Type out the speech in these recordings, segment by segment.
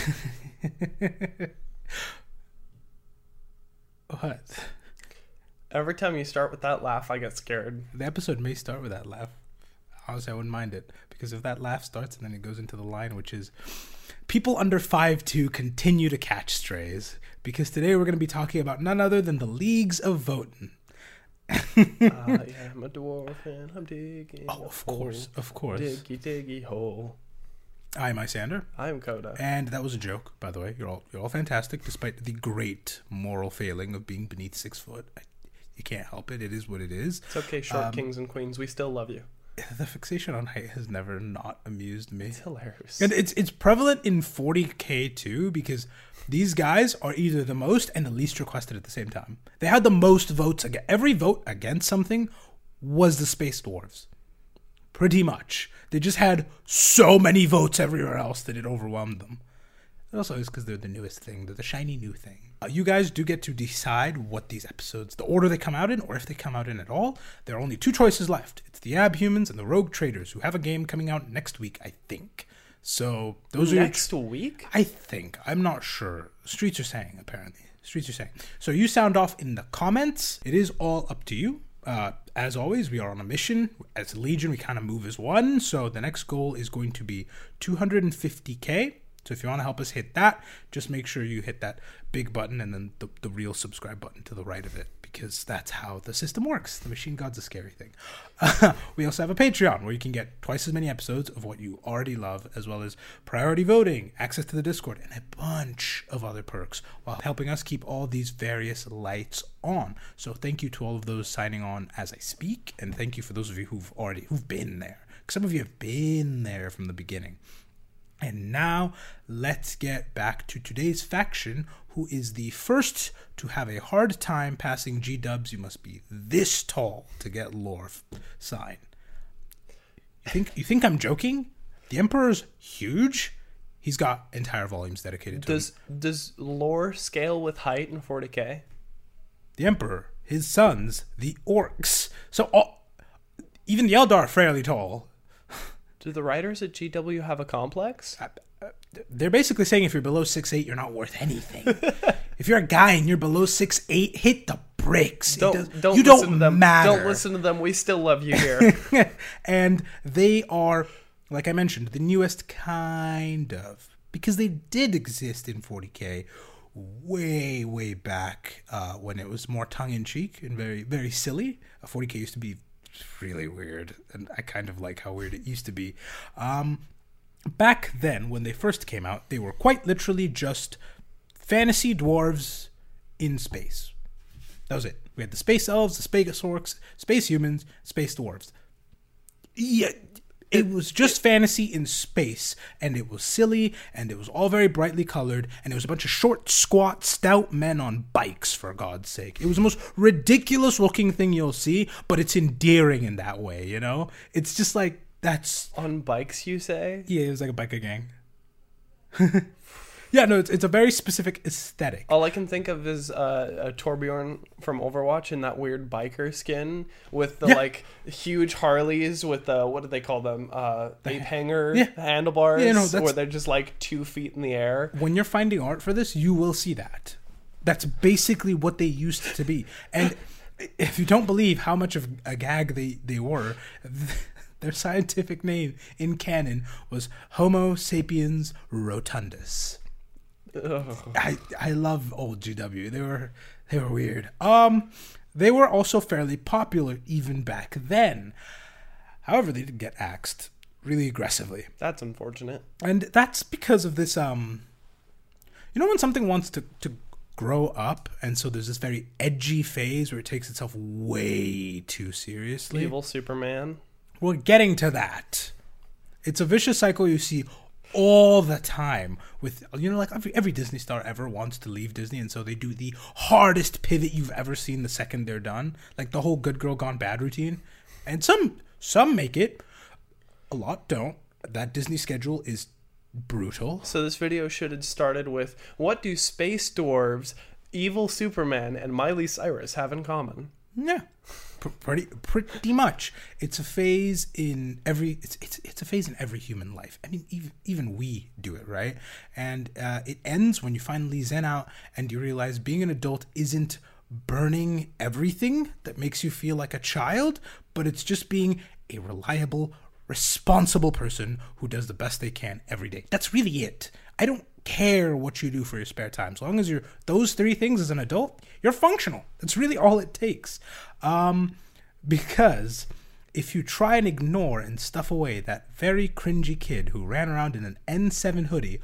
what? Every time you start with that laugh, I get scared. The episode may start with that laugh. Honestly, I wouldn't mind it because if that laugh starts and then it goes into the line, which is people under five two continue to catch strays. Because today we're going to be talking about none other than the leagues of Votann. I am a dwarf and I'm digging. Oh, of course, hole. of course. Diggy diggy hole. I'm Isyander, I'm Koda. and that was a joke, by the way. You're all you're all fantastic, despite the great moral failing of being beneath six foot. I, you can't help it. It is what it is. It's okay, short Um, kings and queens. We still love you. The fixation on height has never not amused me. It's hilarious. And it's it's prevalent in 40k too because these guys are either the most and the least requested at the same time. They had the most votes. Every vote against something was the space dwarves. Pretty much, they just had so many votes everywhere else that it overwhelmed them. It also is because they're the newest thing. They're the shiny new thing. Uh, you guys do get to decide what these episodes, the order they come out in, or if they come out in at all. There are only two choices left. It's the Abhumans and the Rogue Traders, who have a game coming out next week, I think. So those are your Next week? I think. I'm not sure. Streets are saying, apparently. Streets are saying. So you sound off in the comments. It is all up to you. Uh, as always, we are on a mission. As a Legion, we kind of move as one. So the next goal is going to be 250k. So if you want to help us hit that, just make sure you hit that big button and then the, the real subscribe button to the right of it because that's how the system works. The machine god's a scary thing. we also have a Patreon where you can get twice as many episodes of what you already love, as well as priority voting, access to the Discord, and a bunch of other perks while helping us keep all these various lights on. So thank you to all of those signing on as I speak, and thank you for those of you who've already who've been there. Some of you have been there from the beginning. And now let's get back to today's faction, who is the first to have a hard time passing G dubs. You must be this tall to get Lorf sign. You think you think I'm joking? The Emperor's huge. He's got entire volumes dedicated to him. Does does lore scale with height in 40k? The Emperor, his sons, the Orcs. So all, even the Eldar are fairly tall. Do the writers at GW have a complex? They're basically saying if you're below six eight, you're not worth anything. if you're a guy and you're below six eight, hit the bricks. Don't does- don't you listen don't to them. matter. Don't listen to them. We still love you here. and they are, like I mentioned, the newest kind of because they did exist in 40k way way back uh, when it was more tongue in cheek and very very silly. Uh, 40k used to be really weird, and I kind of like how weird it used to be. Um, back then, when they first came out, they were quite literally just fantasy dwarves in space. That was it. We had the space elves, the space orcs, space humans, space dwarves. Yeah, it was just fantasy in space, and it was silly, and it was all very brightly colored, and it was a bunch of short, squat, stout men on bikes, for God's sake. It was the most ridiculous looking thing you'll see, but it's endearing in that way, you know? It's just like, that's On bikes, you say? yeah, it was like a biker gang. yeah, no, it's, it's a very specific aesthetic. All I can think of is uh, a Torbjorn from Overwatch in that weird biker skin with the Yeah. like huge Harleys with the what do they call them? Uh, ape hanger Yeah. handlebars, Yeah, no, where they're just like two feet in the air. When you're finding art for this, you will see that. That's basically what they used to be. And if you don't believe how much of a gag they, they were, their scientific name in canon was Homo sapiens rotundus. Ugh. I I love old GW. They were they were weird. Um, they were also fairly popular even back then. However, they did get axed really aggressively, That's unfortunate. and that's because of this. Um, you know when something wants to to grow up, and so there's this very edgy phase where it takes itself way too seriously. Evil Superman. We're getting to that. It's a vicious cycle you see all the time with you know like every, every Disney star ever wants to leave Disney and so they do the hardest pivot you've ever seen the second they're done. Like the whole good girl gone bad routine. And some some make it a lot don't. That Disney schedule is brutal. So this video should have started with what do space dwarves, evil Superman, and Miley Cyrus have in common? Yeah, pretty pretty much. It's a phase in every. It's it's it's a phase in every human life. I mean, even even we do it, right? And uh, it ends when you finally zen out and you realize being an adult isn't burning everything that makes you feel like a child, but it's just being a reliable, responsible person who does the best they can every day. That's really it. I don't care what you do for your spare time. As long as you're those three things as an adult, you're functional. That's really all it takes. Um, because if you try and ignore and stuff away that very cringy kid who ran around in an N7 hoodie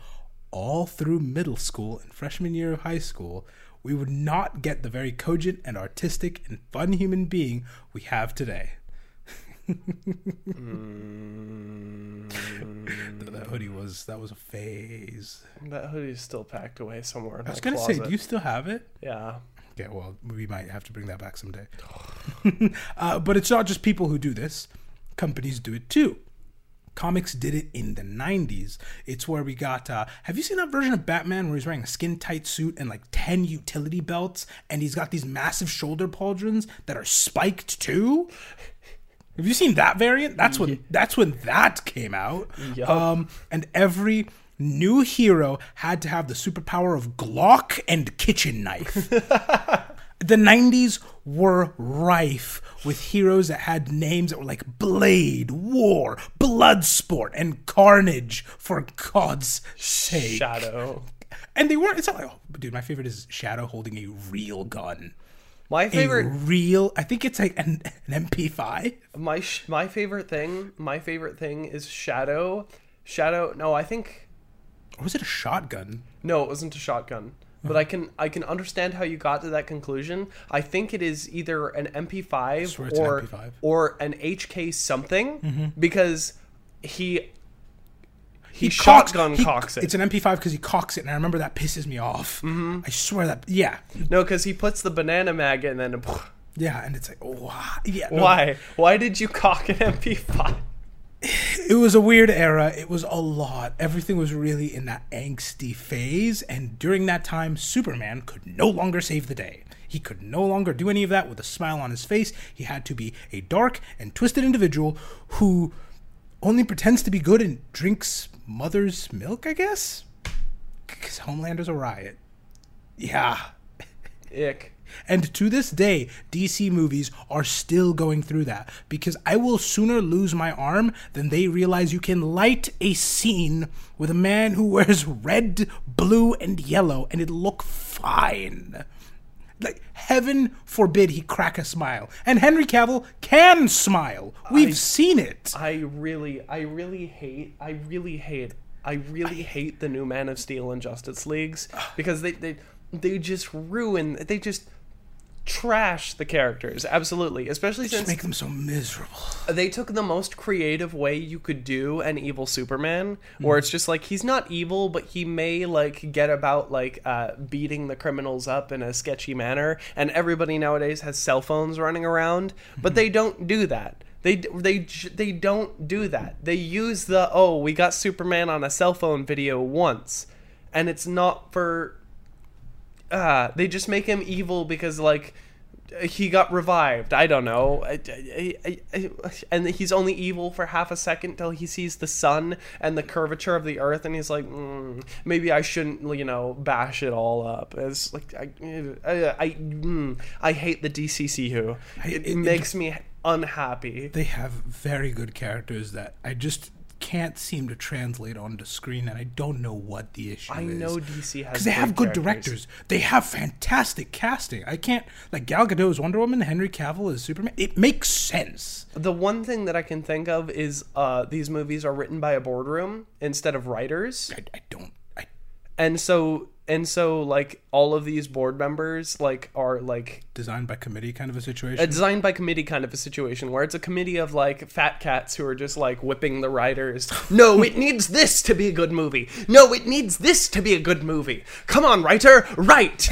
all through middle school and freshman year of high school, we would not get the very cogent and artistic and fun human being we have today. that hoodie was that was a phase. That hoodie's still packed away somewhere. In I was gonna say, do you still have it? Yeah. Yeah, well, we might have to bring that back someday. uh, but it's not just people who do this; companies do it too. Comics did it in the '90s. It's where we got. Uh, have you seen that version of Batman where he's wearing a skin tight suit and like ten utility belts, and he's got these massive shoulder pauldrons that are spiked too? Have you seen that variant? That's when that's when that came out. Yup. Um, and every new hero had to have the superpower of Glock and kitchen knife. the 90s were rife with heroes that had names that were like Blade, War, Bloodsport, and Carnage, for God's sake. Shadow. And they weren't, it's not like, oh, dude, my favorite is Shadow holding a real gun. My A favorite real, I think it's like an, an MP5. my sh- my favorite thing, my favorite thing is Shadow. Shadow. No, I think Or was it a shotgun? no, it wasn't a shotgun. But I can I can understand how you got to that conclusion. I think it is either an MP5 swear it's an or MP5. or an HK something because he he, cocks- shotgun he- cocks it. It's an MP5 because he cocks it, and I remember that pisses me off. Mm-hmm. I swear that, yeah, no, because he puts the banana maggot and then yeah, and it's like, oh, wow. yeah. no, why why did you cock an MP5? It was a weird era. It was a lot. Everything was really in that angsty phase, and during that time, Superman could no longer save the day. He could no longer do any of that with a smile on his face. He had to be a dark and twisted individual who only pretends to be good and drinks mother's milk, I guess? Because Homelander's a riot. Yeah. Ick. And to this day, DC movies are still going through that because I will sooner lose my arm than they realize you can light a scene with a man who wears red, blue, and yellow and it look fine. Like heaven forbid he crack a smile. And Henry Cavill can smile. We've I- seen it. I really, I really hate, I really hate, I really hate the new Man of Steel and Justice Leagues because they they they just ruin, they just trash the characters absolutely, especially Just since make them so miserable. they took the most creative way you could do an evil Superman, where it's just like he's not evil, but he may like get about like uh, beating the criminals up in a sketchy manner, and everybody nowadays has cell phones running around, but they don't do that. They they they don't do that. They use the oh we got Superman on a cell phone video once, and it's not for uh, they just make him evil because like he got revived. I don't know, I, I, I, I- and he's only evil for half a second till he sees the sun and the curvature of the earth, and he's like, mm, maybe I shouldn't, you know, bash it all up. It's like I, I, I, mm, I hate the DCCU. I- It, it- makes me unhappy. They have very good characters that I just can't seem to translate onto screen, and I don't know what the issue I is. know DC has because they have good characters. directors. They have fantastic casting. I can't like Gal Gadot is Wonder Woman, Henry Cavill is Superman. It makes sense. The one thing that I can think of is uh, these movies are written by a boardroom instead of writers. I, I don't. I and so and so like all of these board members like are like designed by committee kind of a situation. a designed by committee kind of a situation where it's a committee of like fat cats who are just like whipping the writers. No it needs this to be a good movie. No it needs this to be a good movie. Come on writer write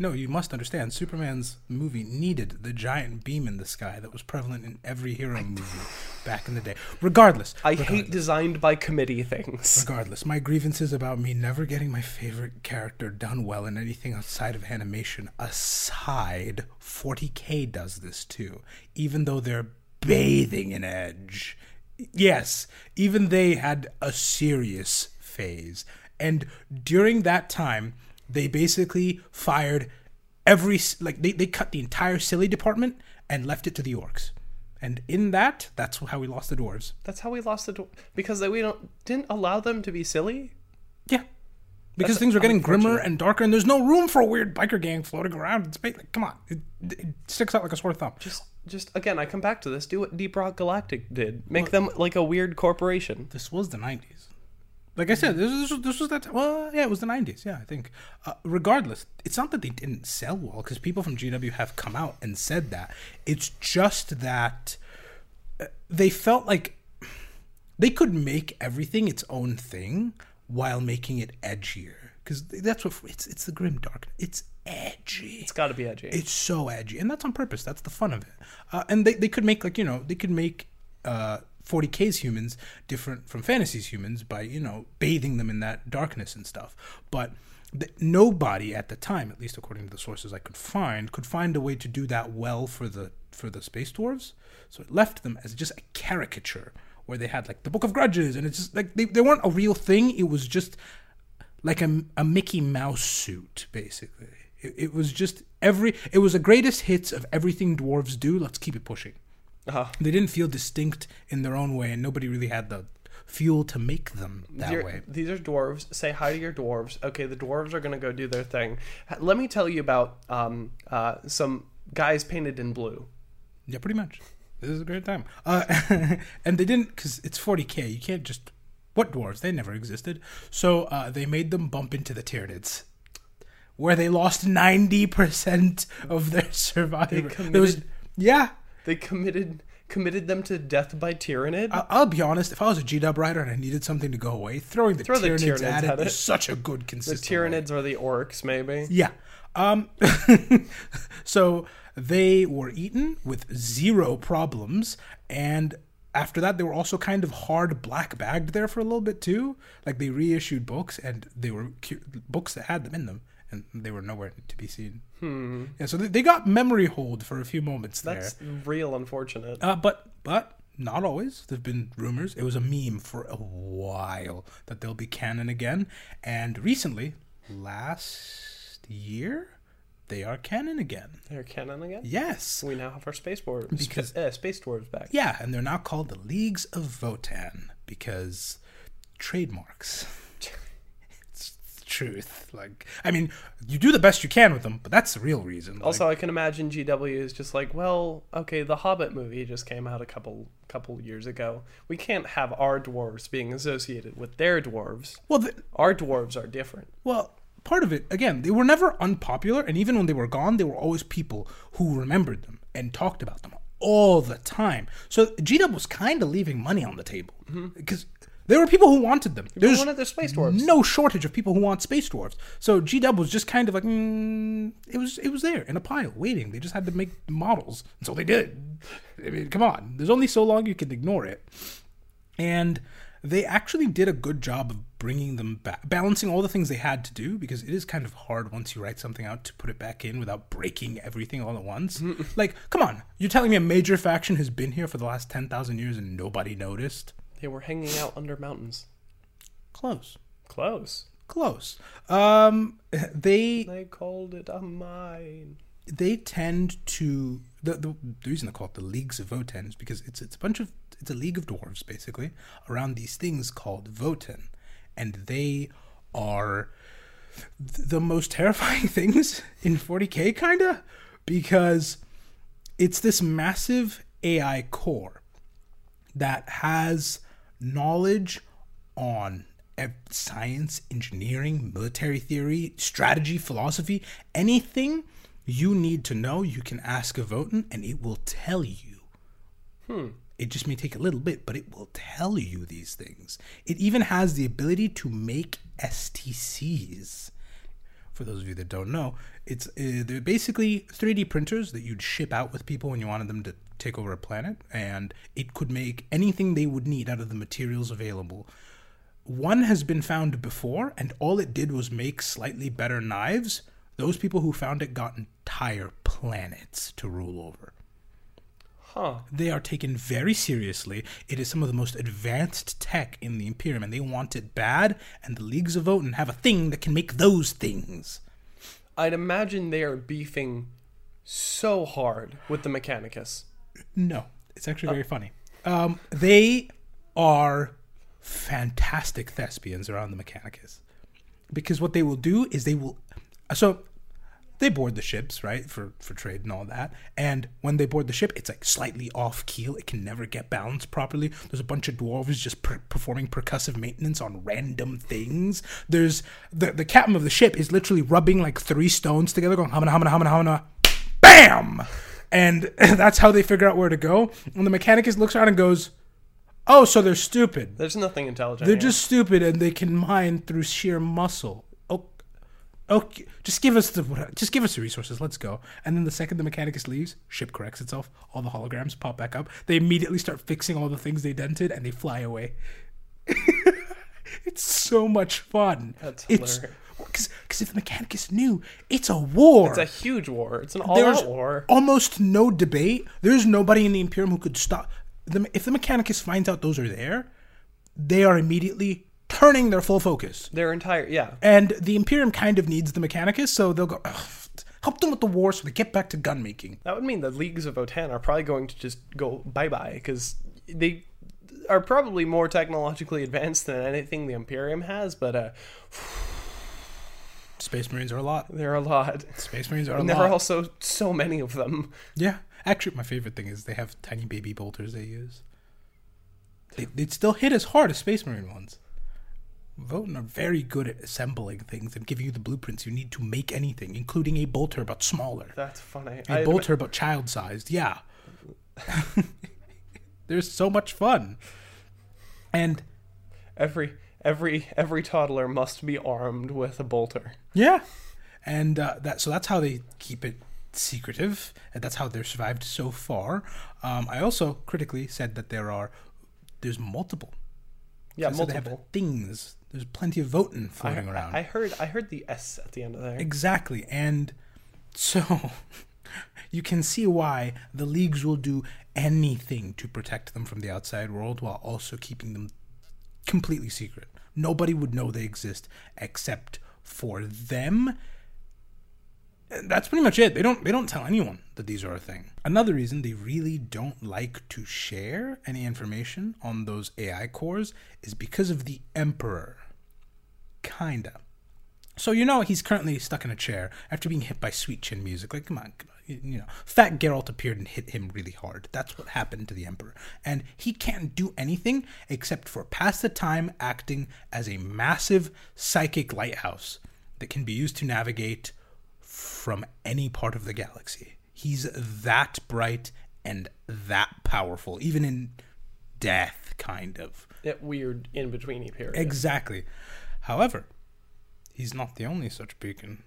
No, you must understand. Superman's movie needed the giant beam in the sky that was prevalent in every hero movie back in the day. Regardless, I regardless, hate designed by committee things. regardless, my grievances about me never getting my favorite character done well in anything outside of animation aside, 40k does this too. Even though they're bathing in edge. Yes, even they had a serious phase. And during that time, they basically fired every like they, they cut the entire silly department and left it to the orcs. And in that, that's how we lost the dwarves. That's how we lost the dwarves because we don't didn't allow them to be silly. Yeah. Because That's things were getting grimmer and darker, and there's no room for a weird biker gang floating around in space. Like, come on, it, it sticks out like a sore thumb. Just just again, I come back to this. Do what Deep Rock Galactic did. Make them like a weird corporation. this was the 90s. Like I said, this, was, this was that. Well, yeah, it was the 90s. Yeah, I think. Uh, regardless, it's not that they didn't sell well, because people from GW have come out and said that. It's just that uh, they felt like they could make everything its own thing while making it edgier. Because that's what it's. It's the grim dark. It's edgy. It's got to be edgy. It's so edgy, and that's on purpose. That's the fun of it. Uh, and they, they could make like you know they could make uh, 40k's humans different from fantasy's humans by you know bathing them in that darkness and stuff. But nobody at the time, at least according to the sources I could find, could find a way to do that well for the for the space dwarves. So it left them as just a caricature where they had like the Book of Grudges, and it's just like they, they weren't a real thing. It was just like a, a Mickey Mouse suit, basically. It, it was just every. It was the greatest hits of everything dwarves do. Let's keep it pushing. Uh, They didn't feel distinct in their own way, and nobody really had the fuel to make them that Your- way. These are dwarves. Say hi to your dwarves. Okay, the dwarves are gonna go do their thing. Let me tell you about um, uh, some guys painted in blue. Yeah, pretty much. This is a great time. Uh, and they didn't because it's 40k. You can't just what dwarves? They never existed. So uh, they made them bump into the Tyranids, where they lost 90 percent of their survivor. There was yeah. They committed committed them to death by Tyranid. I- I'll be honest. If I was a G-Dub writer and I needed something to go away, throwing the Throw the Tyranids, Tyranids at, at it it. is such a good the consistent. way. Tyranids are the orcs, maybe. Yeah. Um, so they were eaten with zero problems, and after that, they were also kind of hard black bagged there for a little bit too. Like they reissued books, and they were cu- books that had them in them, and they were nowhere to be seen. Hmm. Yeah, so they, they got memory hold for a few moments there. That's real unfortunate. Uh, but but not always. There've been rumors. It was a meme for a while that they'll be canon again, and recently, last year, they are canon again. They're canon again. Yes. We now have our space dwarves. Because- uh, space dwarves back. Yeah, and they're now called the Leagues of Votann because trademarks. Truth. Like, I mean, you do the best you can with them, but that's the real reason. Like, Also, I can imagine GW is just like, well, okay, the Hobbit movie just came out a couple couple years ago. We can't have our dwarves being associated with their dwarves. well, the, Our dwarves are different. Well, part of it, again, they were never unpopular, and even when they were gone, there were always people who remembered them and talked about them all the time. So GW was kind of leaving money on the table mm-hmm. because there were people who wanted them. They There's wanted their space dwarves. no shortage of people who want space dwarves. So G GW was just kind of like mm, it was it was there in a pile waiting. They just had to make models, and so they did. I mean, come on, there's only so long you can ignore it. And they actually did a good job of bringing them back, balancing all the things they had to do because it is kind of hard once you write something out to put it back in without breaking everything all at once. like, come on, you're telling me a major faction has been here for the last 10,000 years and nobody noticed? They were hanging out under mountains. Close. Close. Close. Um, they They called it a mine. they tend to the, the the reason they call it the leagues of Votann is because it's it's a bunch of it's a league of dwarves basically around these things called Votann, and they are th- the most terrifying things in 40k kinda because it's this massive AI core that has knowledge on science, engineering, military theory, strategy, philosophy, anything you need to know, you can ask a Votann and it will tell you. It just may take a little bit, but it will tell you these things. It even has the ability to make STCs. for those of you that don't know, it's uh, they're basically 3D printers that you'd ship out with people when you wanted them to take over a planet, and it could make anything they would need out of the materials available. One has been found before, and all it did was make slightly better knives. Those people who found it got entire planets to rule over. Huh. They are taken very seriously. It is some of the most advanced tech in the Imperium, and they want it bad. And the Leagues of Votann have a thing that can make those things. I'd imagine they are beefing so hard with the Mechanicus. No, it's actually very funny. Um, they are fantastic thespians around the Mechanicus because what they will do is they will. So they board the ships, right, for for trade and all that. And when they board the ship, it's like slightly off keel. It can never get balanced properly. There's a bunch of dwarves just per- performing percussive maintenance on random things. There's the the captain of the ship is literally rubbing like three stones together, going hamana hamana hamana hamana, bam, and that's how they figure out where to go. And the mechanicus looks around and goes, "Oh, so they're stupid." There's nothing intelligent. They're here. just stupid and they can mine through sheer muscle. Oh, okay. Just give us the just give us the resources. Let's go. And then the second the Mechanicus leaves, ship corrects itself. All the holograms pop back up. They immediately start fixing all the things they dented and they fly away. it's so much fun. That's it's hilarious. Because if the Mechanicus knew, it's a war. It's a huge war. It's an all-out war. almost no debate. There's nobody in the Imperium who could stop. The, if the Mechanicus finds out those are there, they are immediately turning their full focus. Their entire yeah. And the Imperium kind of needs the Mechanicus, so they'll go, "Ugh, help them with the war so they get back to gun making. That would mean the leagues of Votann are probably going to just go bye bye because they are probably more technologically advanced than anything the Imperium has, but uh, Space Marines are a lot. they're a lot. Space Marines are a And there lot. are also so many of them. Yeah. Actually, my favorite thing is they have tiny baby bolters they use. They, they'd still hit as hard as Space Marine ones. Votann are very good at assembling things and giving you the blueprints you need to make anything, including a bolter but smaller. That's funny. A I- bolter but child sized. Yeah. There's so much fun. And every every every toddler must be armed with a bolter. yeah. And uh, that so that's how they keep it secretive, and that's how they've survived so far. Um, I also critically said that there are there's multiple. Yeah, I have multiple. things. There's plenty of Votann I, floating around. I heard I heard the S at the end of there. Exactly. And so you can see why the leagues will do anything to protect them from the outside world while also keeping them completely secret. Nobody would know they exist except for them. That's pretty much it. They don't they don't tell anyone that these are a thing. Another reason they really don't like to share any information on those AI cores is because of the emperor. Kinda. So you know he's currently stuck in a chair after being hit by sweet chin music. Like, come on. You- know, Fat Geralt appeared and hit him really hard. That's what happened to the Emperor, and he can't do anything except for pass the time acting as a massive psychic lighthouse that can be used to navigate from any part of the galaxy. He's that bright and that powerful, even in death, kind of. That weird in betweeny period. Exactly. However, he's not the only such beacon.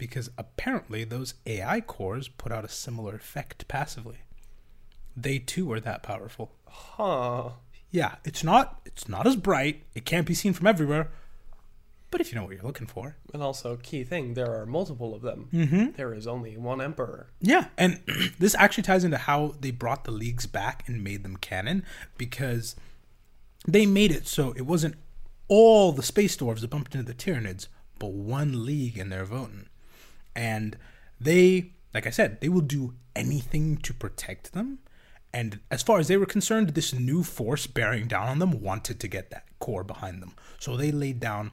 Because apparently those AI cores put out a similar effect passively. They too are that powerful. huh. Yeah, it's not it's not as bright, it can't be seen from everywhere. But if you know what you're looking for. And also, key thing, there are multiple of them. Mm-hmm. There is only one emperor. Yeah, and this actually ties into how they brought the leagues back and made them canon because they made it so it wasn't all the space dwarves that bumped into the Tyranids, but one league in their Votann. And they, like I said, they will do anything to protect them. And as far as they were concerned, this new force bearing down on them wanted to get that core behind them. So they laid down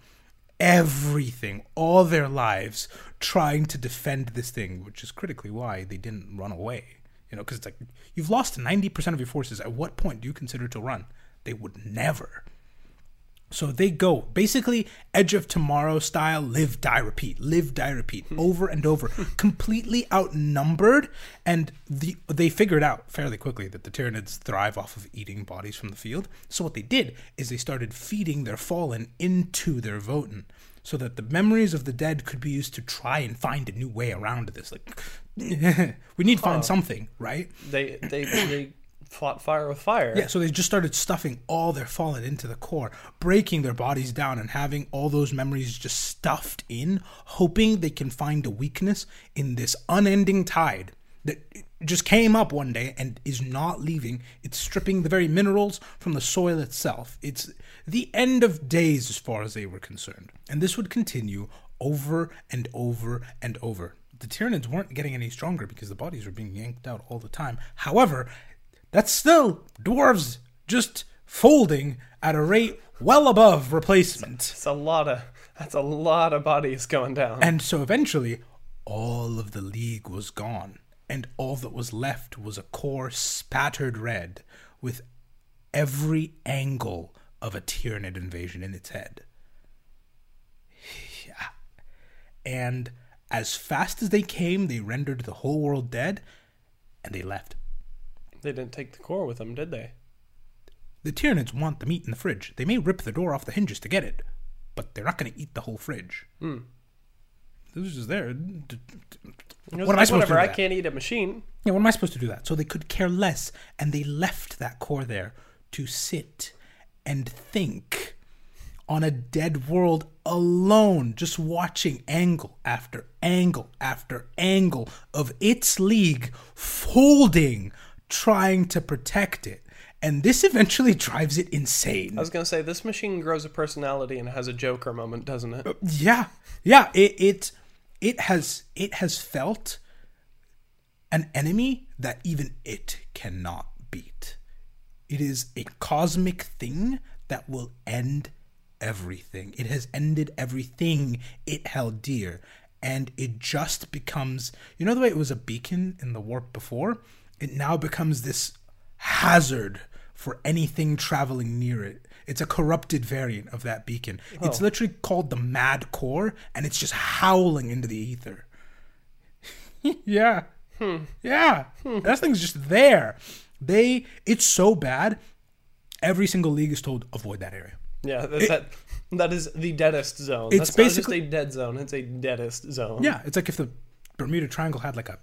everything, all their lives, trying to defend this thing, which is critically why they didn't run away. You know, because it's like you've lost 90% of your forces. At what point do you consider to run? They would never. So they go basically Edge of Tomorrow style, live, die, repeat, live, die, repeat, hmm. over and over, completely outnumbered. And the they figured out fairly quickly that the Tyranids thrive off of eating bodies from the field. So what they did is they started feeding their fallen into their Votann. so that the memories of the dead could be used to try and find a new way around this. Like, we need to find something, right? They they they fought fire with fire. Yeah, so they just started stuffing all their fallen into the core, breaking their bodies down and having all those memories just stuffed in, hoping they can find a weakness in this unending tide that just came up one day and is not leaving. It's stripping the very minerals from the soil itself. It's the end of days as far as they were concerned. And this would continue over and over and over. The Tyranids weren't getting any stronger because the bodies were being yanked out all the time. However, that's still dwarves just folding at a rate well above replacement. It's a lot of that's a lot of bodies going down. And so eventually, all of the league was gone, and all that was left was a core spattered red with every angle of a Tyranid invasion in its head. Yeah. And as fast as they came, they rendered the whole world dead, and they left. They didn't take the core with them, did they? The Tyranids want the meat in the fridge. They may rip the door off the hinges to get it, but they're not going to eat the whole fridge. Hmm. This is just there. What am I supposed to Whatever. do I can't eat a machine. Yeah, what am I supposed to do that? So they could care less, and they left that core there to sit and think on a dead world alone, just watching angle after angle after angle of its league folding, trying to protect it. And this eventually drives it insane. I was gonna say this machine grows a personality and has a Joker moment, doesn't it? Uh, yeah, yeah. It it it has it has felt an enemy that even it cannot beat. It is a cosmic thing that will end everything. It has ended everything it held dear, and it just becomes. You know the way it was a beacon in the warp before. It now becomes this hazard for anything traveling near it. It's a corrupted variant of that beacon. It's oh. literally called the Mad Core, and it's just howling into the ether. yeah. Hmm. Yeah. Hmm. That thing's just there. They it's so bad. Every single league is told avoid that area. Yeah, that that, that is the deadest zone. It's That's not basically- just a dead zone; it's a deadest zone. Yeah, it's like if the Bermuda Triangle had like a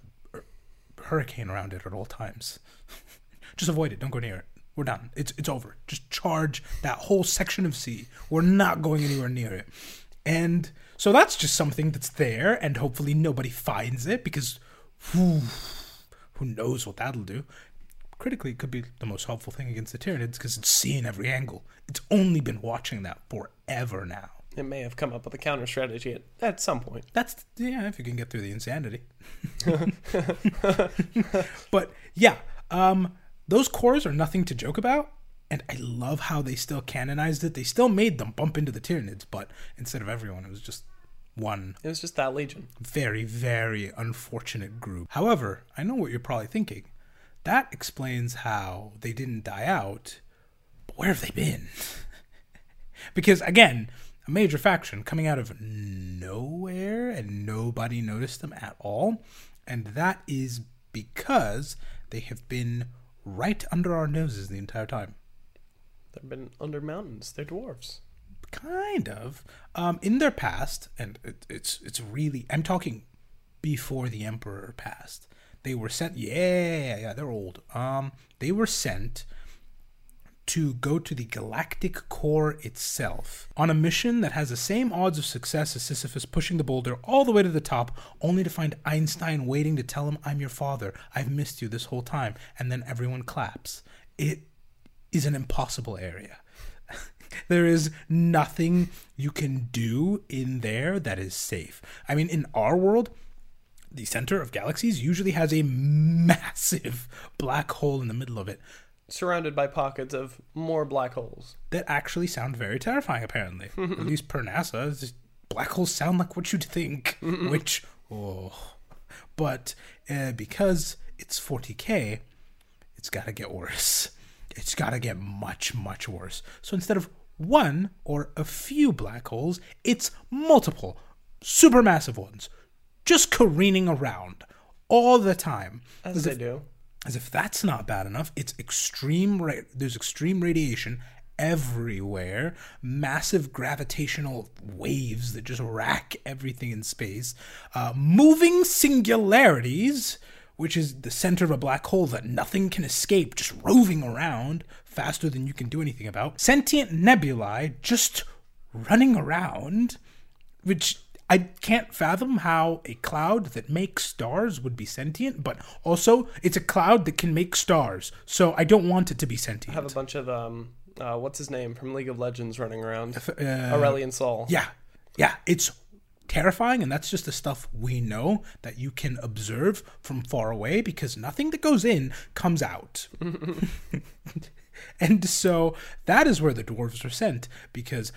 hurricane around it at all times. Just avoid it. Don't go near it. We're done. It's it's over. Just charge that whole section of sea. We're not going anywhere near it. And so that's just something that's there, and hopefully nobody finds it because whew, who knows what that'll do. Critically, it could be the most helpful thing against the Tyranids because it's seeing every angle. It's only been watching that forever now. It may have come up with a counter strategy at, at some point. That's yeah, if you can get through the insanity. but yeah, um, those cores are nothing to joke about, and I love how they still canonized it. They still made them bump into the Tyranids, but instead of everyone, it was just one It was just that legion. very, very unfortunate group. However, I know what you're probably thinking. That explains how they didn't die out. But where have they been? because again, a major faction coming out of nowhere and nobody noticed them at all. And that is because they have been right under our noses the entire time. They've been under mountains. They're dwarves. kind of um in their past and it, it's it's really i'm talking before the emperor passed they were sent yeah yeah they're old um they were sent to go to the galactic core itself on a mission that has the same odds of success as Sisyphus pushing the boulder all the way to the top, only to find Einstein waiting to tell him, I'm your father, I've missed you this whole time, and then everyone claps. It is an impossible area. there is nothing you can do in there that is safe. I mean, in our world, the center of galaxies usually has a massive black hole in the middle of it Surrounded by pockets of more black holes. that actually sound very terrifying, apparently. At least per NASA. Black holes sound like what you'd think, which, oh. But uh, because it's 40k, it's got to get worse. It's got to get much, much worse. So instead of one or a few black holes, it's multiple supermassive ones just careening around all the time. As they do. As if that's not bad enough, it's extreme. Ra- there's extreme radiation everywhere, massive gravitational waves that just rack everything in space, uh, moving singularities, which is the center of a black hole that nothing can escape, just roving around faster than you can do anything about, sentient nebulae just running around, which I can't fathom how a cloud that makes stars would be sentient, but also it's a cloud that can make stars, so I don't want it to be sentient. have a bunch of um, uh, what's his name from League of Legends running around? Uh, Aurelion Sol. yeah, yeah, it's terrifying, and that's just the stuff we know that you can observe from far away because nothing that goes in comes out. and so that is where the dwarves are sent because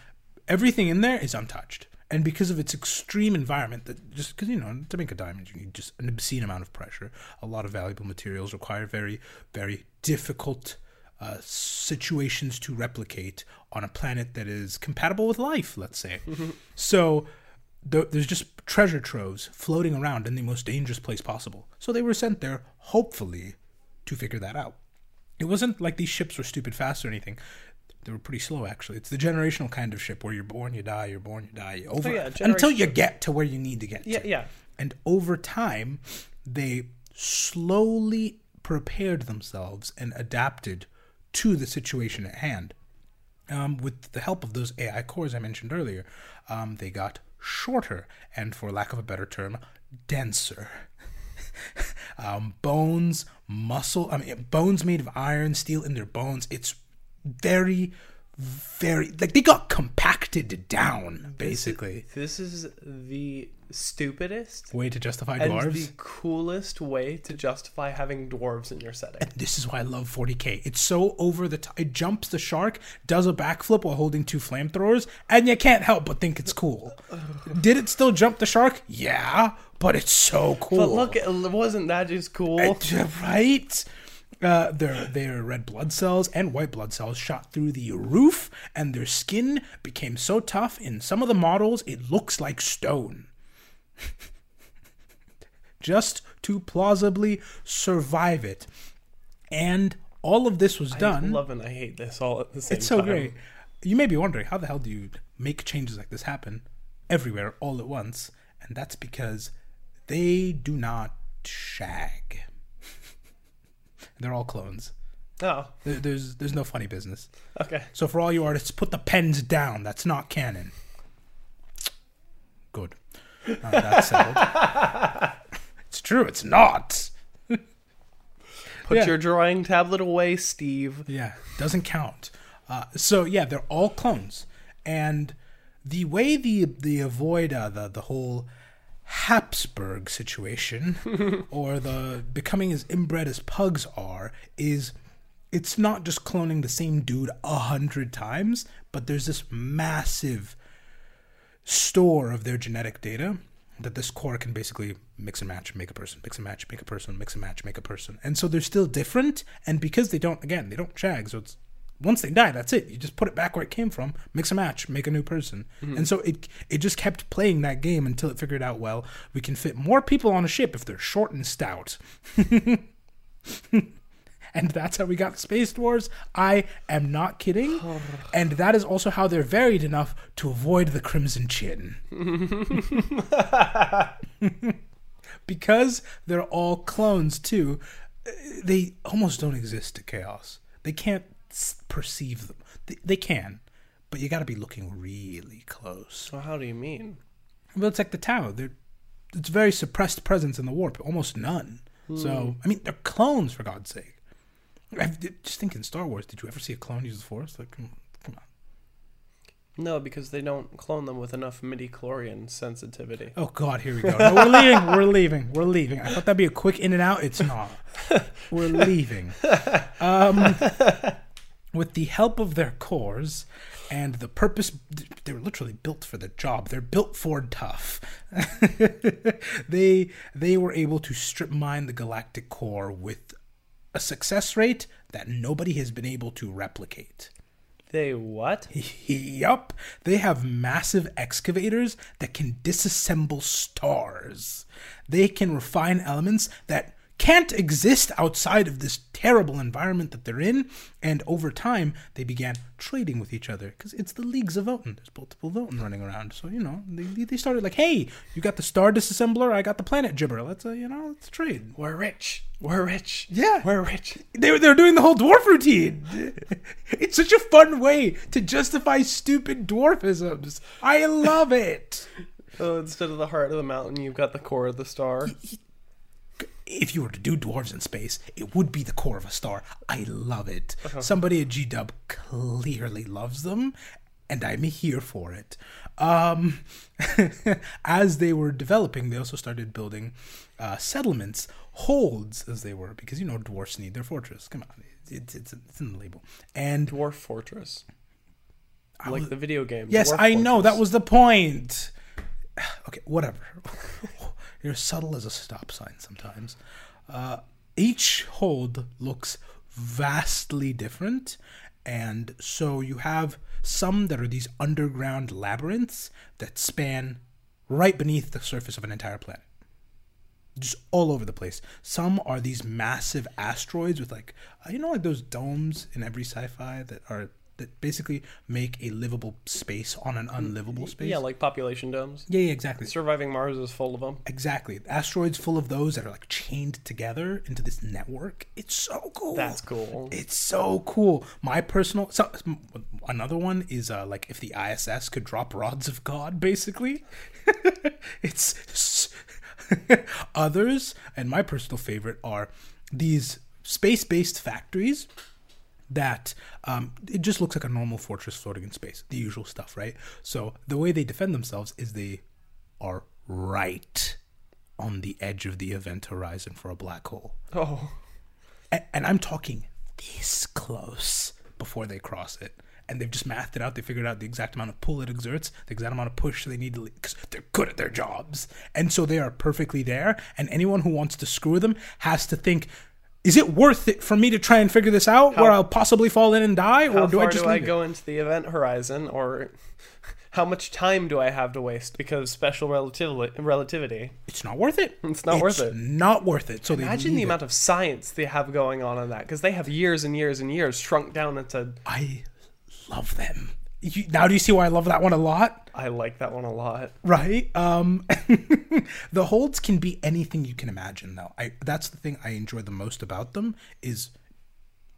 everything in there is untouched. And because of its extreme environment, that just because you know to make a diamond, you need just an obscene amount of pressure. A lot of valuable materials require very, very difficult uh, situations to replicate on a planet that is compatible with life. Let's say. So th- there's just treasure troves floating around in the most dangerous place possible. So they were sent there, hopefully, to figure that out. It wasn't like these ships were stupid fast or anything. They were pretty slow, actually. It's the generational kind of ship where you're born, you die, you're born, you die, over Oh, yeah, until you get to where you need to get. Yeah, to. yeah. And over time, they slowly prepared themselves and adapted to the situation at hand. Um, with the help of those AI cores I mentioned earlier, um, they got shorter and, for lack of a better term, denser. um, bones, muscle, I mean, bones made of iron, steel in their bones. It's very, very, like they got compacted down, basically. This is the stupidest Way to justify and dwarves. the coolest way to justify having dwarves in your setting. This is why I love 40k. It's so over the top. It jumps the shark, does a backflip while holding two flamethrowers, and you can't help but think it's cool. Did it still jump the shark? Yeah, but it's so cool. But look, it wasn't that just cool? Uh, right? Uh, their their red blood cells and white blood cells shot through the roof, and their skin became so tough. In some of the models, it looks like stone. Just to plausibly survive it, and all of this was done. I love and I hate this all at the same time. It's so time. great. You may be wondering how the hell do you make changes like this happen everywhere all at once? And that's because they do not shag. They're all clones. Oh, There- There's there's no funny business. okay. So for all you artists, put the pens down. That's not canon. Good. Uh, that's settled. it's true. It's not. Put Yeah. your drawing tablet away, Steve. Yeah, doesn't count. Uh, so yeah, they're all clones, and the way the the avoid uh, the the whole Habsburg situation, or the becoming as inbred as pugs are, is it's not just cloning the same dude a hundred times, but there's this massive store of their genetic data that this core can basically mix and match, make a person, mix and match, make a person, mix and match, make a person. And so they're still different. And because they don't, again, they don't shag, so it's once they die, that's it. You just put it back where it came from, mix a match, make a new person. Mm-hmm. And so it it just kept playing that game until it figured out, well, we can fit more people on a ship if they're short and stout. and that's how we got Space Dwarves. I am not kidding. and that is also how they're varied enough to avoid the Crimson Chin. because they're all clones, too, they almost don't exist to Chaos. They can't perceive them. They, they can, but you got to be looking really close. Well, how do you mean? Well, it's like the Tau. They're, it's very suppressed presence in the warp, almost none. So, I mean, they're clones, for God's sake. I just think in Star Wars, did you ever see a clone use the Force? Like, come, come on. No, because they don't clone them with enough midi-chlorian sensitivity. Oh God, here we go. No, we're leaving. We're leaving. We're leaving. I thought that'd be a quick in and out. It's not. We're leaving. Um, with the help of their cores and the purpose, they were literally built for the job. They're built for tough. they they were able to strip mine the galactic core with a success rate that nobody has been able to replicate. They what? Yup. They have massive excavators that can disassemble stars. They can refine elements that can't exist outside of this terrible environment that they're in. And over time, they began trading with each other because it's the leagues of Votann. There's multiple Votann running around. So, you know, they, they started like, hey, you got the star disassembler, I got the planet gibber. Let's, uh, you know, let's trade. We're rich. We're rich. Yeah. We're rich. They were, they were doing the whole dwarf routine. it's such a fun way to justify stupid dwarfisms. I love it. So instead of the heart of the mountain, you've got the core of the star. If you were to do dwarves in space, it would be the core of a star. I love it. Somebody at G Dub clearly loves them, and I'm here for it. Um, as they were developing, they also started building uh, settlements, holds as they were, because you know dwarfs need their fortress. Come on, it's it's, it's in the label. And Dwarf Fortress. I Like the video game. Yes, Dwarf I know. That was the point. Okay, whatever. You're subtle as a stop sign sometimes. Uh, each hold looks vastly different. And so you have some that are these underground labyrinths that span right beneath the surface of an entire planet just all over the place. Some are these massive asteroids with like uh, you know like those domes in every sci-fi that are that basically make a livable space on an unlivable space. Yeah, like population domes. yeah, yeah, exactly. Surviving Mars is full of them. Exactly. Asteroids full of those that are like chained together into this network. It's so cool. That's cool. It's so cool. My personal so another one is uh, like if the ISS could drop rods of God, basically. it's others, and my personal favorite are these space-based factories that um, it just looks like a normal fortress floating in space, the usual stuff, right? So the way they defend themselves is they are right on the edge of the event horizon for a black hole Oh. and, and I'm talking this close before they cross it. And they've just mathed it out. They figured out the exact amount of pull it exerts, the exact amount of push they need to, because they're good at their jobs. And so they are perfectly there. And anyone who wants to screw them has to think, is it worth it for me to try and figure this out where I'll possibly fall in and die? Or do I just do I leave it? go into the event horizon, or how much time do I have to waste because special relativity? relativity? It's not worth it. It's not worth it. Not worth it. So Imagine the it. amount of science they have going on in that, because they have years and years and years shrunk down into. I love them. You, now do you see why I love that one a lot? I like that one a lot. right um the holds can be anything you can imagine though i that's the thing i enjoy the most about them is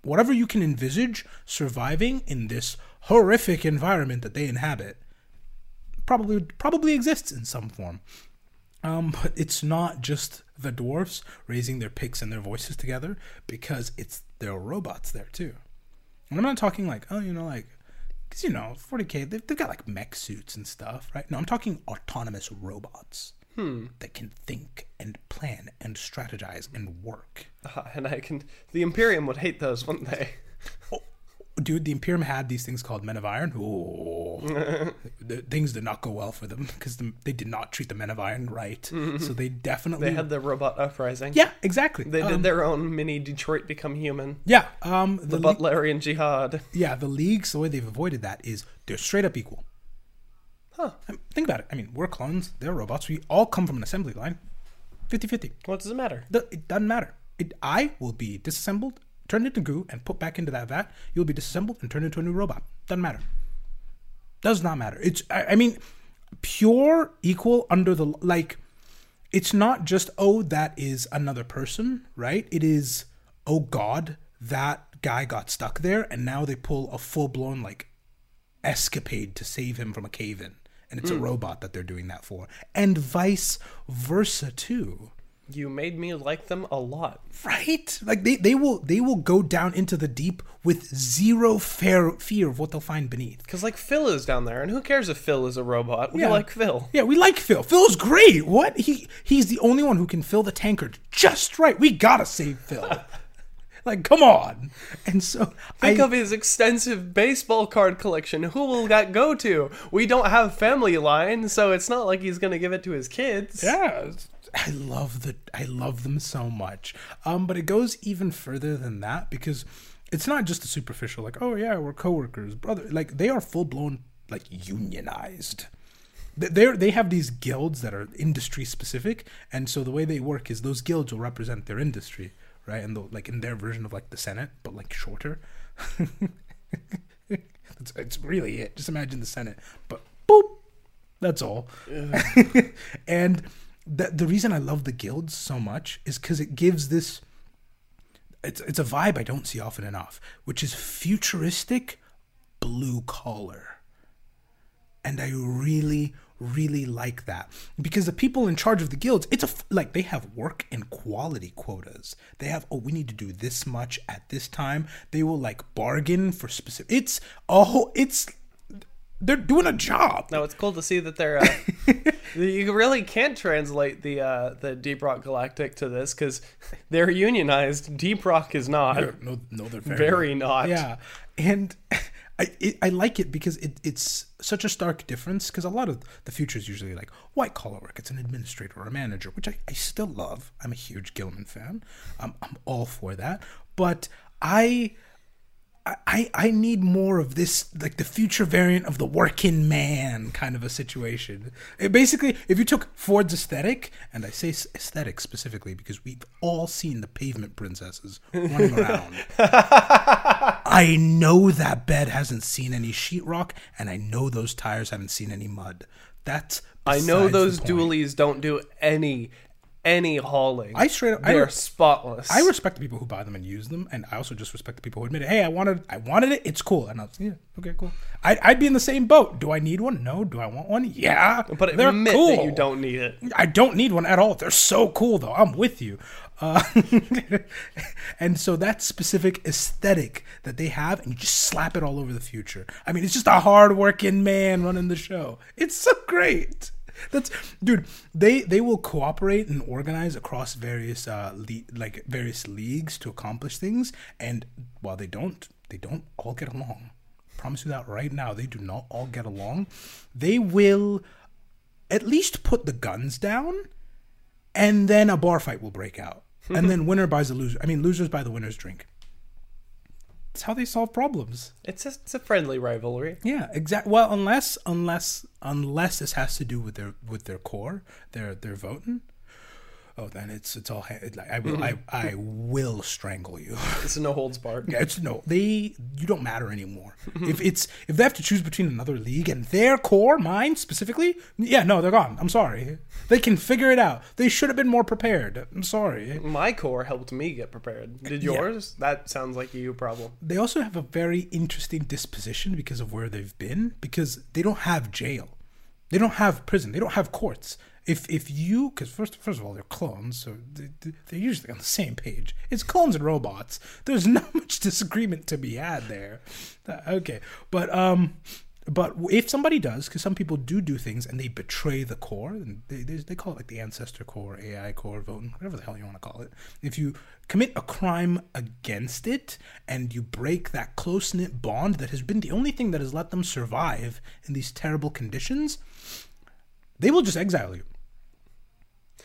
whatever you can envisage surviving in this horrific environment that they inhabit probably probably exists in some form um, but it's not just the dwarfs raising their picks and their voices together because it's there are robots there too. And I'm not talking like oh you know like because you know 40k they've, they've got like mech suits and stuff right. No, I'm talking autonomous robots that can think and plan and strategize and work. Uh, and I can. The Imperium would hate those, wouldn't they? Oh, dude, the Imperium had these things called Men of Iron. Oh, the things did not go well for them because the, they did not treat the Men of Iron right. So they definitely They had the robot uprising. yeah, exactly. They did Um, their own mini Detroit become human. yeah, um, the, The le- Butlerian Jihad. yeah, the leagues. The way they've avoided that is they're straight up equal. Huh. I mean, think about it. I mean, we're clones. They're robots. We all come from an assembly line. 50-50. What does it matter? The- It doesn't matter. It, I will be disassembled, turned into goo, and put back into that vat. You'll be disassembled and turned into a new robot. Doesn't matter. Does not matter. It's. I, I mean, pure equal under the like. It's not just oh that is another person, right? It is oh God that guy got stuck there, and now they pull a full blown like escapade to save him from a cave in, and it's a hmm. robot that they're doing that for, and vice versa too You made me like them a lot. right like they, they will they will go down into the deep with zero fair fear of what they'll find beneath Because, like, Phil is down there, and who cares if Phil is a robot? We Yeah. like Phil. yeah we like phil phil's great what he he's the only one who can fill the tankard just right we gotta save phil like come on and so Think I, of his extensive baseball card collection. Who will that go to? We don't have family line, so it's not like he's going to give it to his kids. yeah i love the i love them so much um but it goes even further than that because it's not just a superficial like oh yeah we're coworkers brother like they are full blown like unionized They they have these guilds that are industry specific, and so the way they work is those guilds will represent their industry, right? And they'll, like in their version of like the Senate, but like shorter. it's, it's really it. Just imagine the Senate, but boop. That's all. and the the reason I love the guilds so much is because it gives this. It's it's a vibe I don't see often enough, which is futuristic, blue collar, and I really really like that because the people in charge of the guilds it's a f- like they have work and quality quotas they have oh we need to do this much at this time they will like bargain for specific it's oh it's they're doing a job No, it's cool to see that they're. Uh, you really can't translate the uh, the Deep Rock Galactic to this because they're unionized. Deep Rock is not. no no they're very, Very not. yeah and I, it, I like it because it, it's such a stark difference because a lot of the future is usually like white collar work. It's an administrator or a manager which I, I still love. I'm a huge Guilliman fan. I'm all for that. But i I, I need more of this, like the future variant of the working man kind of a situation. It basically, if you took Ford's aesthetic, and I say aesthetic specifically because we've all seen the pavement princesses running around. I know that bed hasn't seen any sheetrock, and I know those tires haven't seen any mud. That's I know those dualies don't do any any hauling. I straight up, I, they're re- spotless. I respect the people who buy them and use them, and I also just respect the people who admit it. Hey, I wanted, I wanted it. It's cool, and I was yeah, okay, cool. I, I'd be in the same boat. Do I need one? No. Do I want one? Yeah. but they're admit cool. that you don't need it. I don't need one at all. They're so cool, though. I'm with you. Uh, and so that specific aesthetic that they have, and you just slap it all over the future. I mean, it's just a hardworking man running the show. It's so great. That's dude. They they will cooperate and organize across various uh le- like various leagues to accomplish things. And while they don't, they don't all get along. Promise you that right now. They do not all get along. They will at least put the guns down and then a bar fight will break out. And then winner buys the loser. I mean, losers buy the winner's drink. That's how they solve problems. It's just it's a friendly rivalry. Yeah, exactly. Well, unless unless unless this has to do with their with their core, their their Votann. Oh, then it's it's all. ha- Like, I will I, mm-hmm. I will strangle you. It's no holds barred. Yeah, it's no they you don't matter anymore. Mm-hmm. if it's if they have to choose between another league and their core, mine specifically, yeah, no, they're gone. I'm sorry. They can figure it out. They should have been more prepared. I'm sorry. My core helped me get prepared. Did yours? That sounds like a you problem. They also have a very interesting disposition because of where they've been because they don't have jail. They don't have prison. They don't have courts. If if you because first first of all they're clones, so they, they're usually on the same page. It's clones and robots. There's not much disagreement to be had there. Uh, Okay, but um, but if somebody does, because some people do do things and they betray the core, and they, they they call it like the ancestor core, AI core, Votann, whatever the hell you want to call it. If you commit a crime against it and you break that close knit bond that has been the only thing that has let them survive in these terrible conditions, they will just exile you.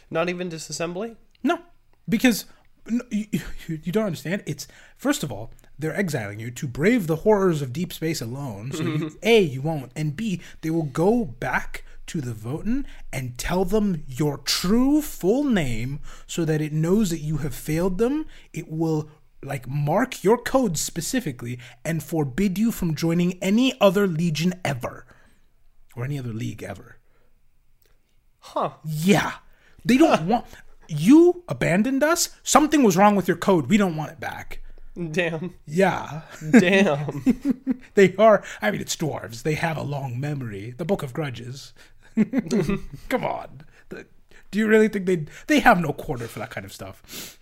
Not even disassembly? No, because no, you, you, you don't understand. It's first of all they're exiling you to brave the horrors of deep space alone. So you, mm-hmm. a you won't, and b they will go back to the Votann and tell them your true full name so that it knows that you have failed them. It will like mark your code specifically and forbid you from joining any other legion ever or any other league ever. Huh. Yeah. They don't want you abandoned us. Something was wrong with your code. We don't want it back. Damn. Yeah. Damn. they are I mean it's dwarves. They have a long memory. The book of grudges. Come on. The- do you really think they they have no quarter for that kind of stuff?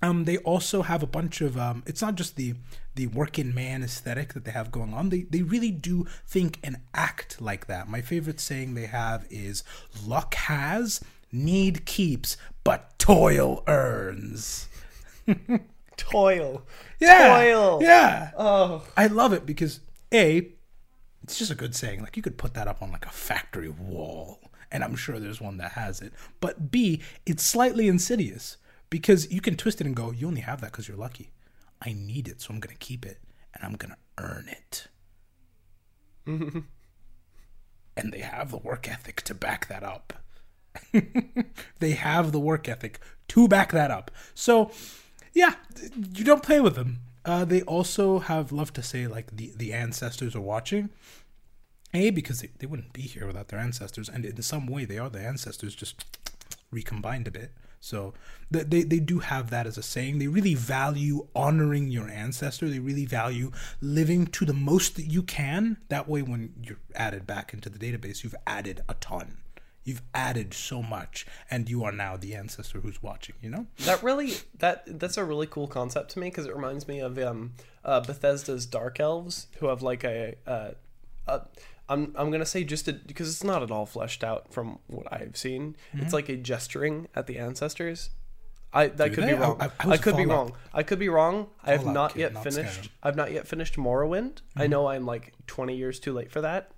Um, they also have a bunch of um, it's not just the the working man aesthetic that they have going on. They they really do think and act like that. My favorite saying they have is luck has, need keeps, but toil earns. Toil. Yeah. Toil. Yeah. Oh. I love it because A, it's just a good saying. Like you could put that up on like a factory wall, and I'm sure there's one that has it. But B, it's slightly insidious because you can twist it and go, you only have that because you're lucky. I need it, so I'm gonna keep it and I'm gonna earn it. and they have the work ethic to back that up. they have the work ethic to back that up. So, yeah, you don't play with them. Uh, they also have love to say like the the ancestors are watching. A because they, they wouldn't be here without their ancestors, and in some way they are the ancestors, just recombined a bit. So they, they, they do have that as a saying. They really value honoring your ancestor. They really value living to the most that you can. That way, when you're added back into the database, you've added a ton. You've added so much, and you are now the ancestor who's watching. You know that really that that's a really cool concept to me because it reminds me of um, uh, Bethesda's Dark Elves, who have like a, a, a I'm I'm gonna say just a, because it's not at all fleshed out from what I've seen. Mm-hmm. It's like a gesturing at the ancestors. I that Do could they? be wrong. I, I, I could be wrong. I could be wrong. I have not yet not finished. I've not yet finished Morrowind. Mm-hmm. I know I'm like 20 years too late for that.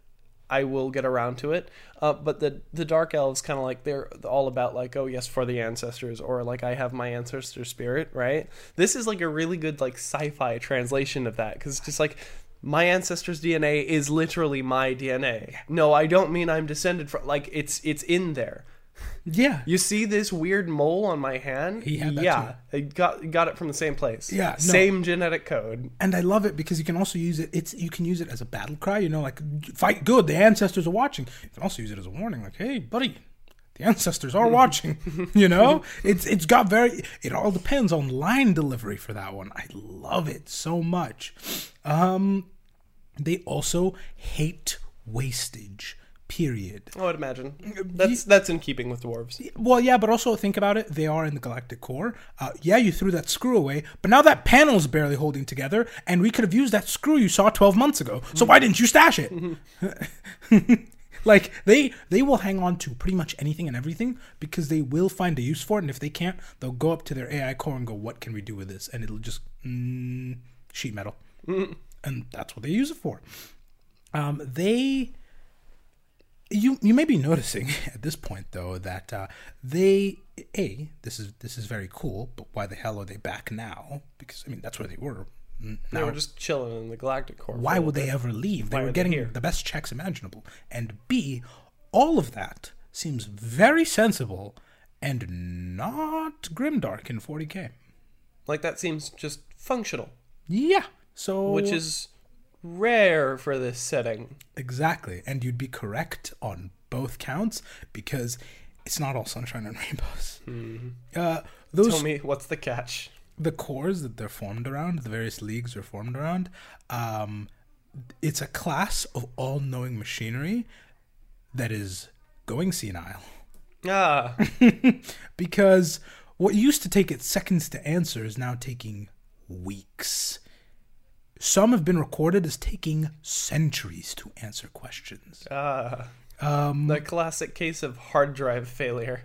I will get around to it. Uh, but the the dark elves kind of like they're all about like oh yes for the ancestors or like I have my ancestor spirit right. This is like a really good like sci-fi translation of that because it's just like my ancestors' DNA is literally my DNA. No, I don't mean I'm descended from like it's it's in there. Yeah. You see this weird mole on my hand? He had that yeah. Too. I got got it from the same place. Yeah. No. Same genetic code. And I love it because you can also use it it's you can use it as a battle cry, you know, like fight good, the ancestors are watching. You can also use it as a warning, like, hey, buddy, the ancestors are watching. you know? It's it's got very it all depends on line delivery for that one. I love it so much. Um they also hate wastage. Period. I would imagine that's that's in keeping with dwarves. Well, yeah, but also think about it. They are in the galactic core. Uh, yeah, you threw that screw away, but now that panel's barely holding together, and we could have used that screw you saw twelve months ago. So why didn't you stash it? like they they will hang on to pretty much anything and everything because they will find a use for it, and if they can't, they'll go up to their AI core and go, "What can we do with this?" And it'll just mm, sheet metal, mm. and that's what they use it for. Um, they you you may be noticing at this point though that uh, they a this is this is very cool, but why the hell are they back now? Because I mean that's where they were. Now, they were just chilling in the Galactic Core. Why would they ever leave? They were getting they the best checks imaginable. And B, all of that seems very sensible and not grimdark in 40k. Like that seems just functional. Yeah. So which is rare for this setting. Exactly. And you'd be correct on both counts because it's not all sunshine and rainbows. Mm-hmm. Uh, those, Tell me, what's the catch? The cores that they're formed around, the various leagues are formed around, um, it's a class of all knowing machinery that is going senile. Ah. because what used to take it seconds to answer is now taking weeks. Some have been recorded as taking centuries to answer questions. Ah. Um, the classic case of hard drive failure.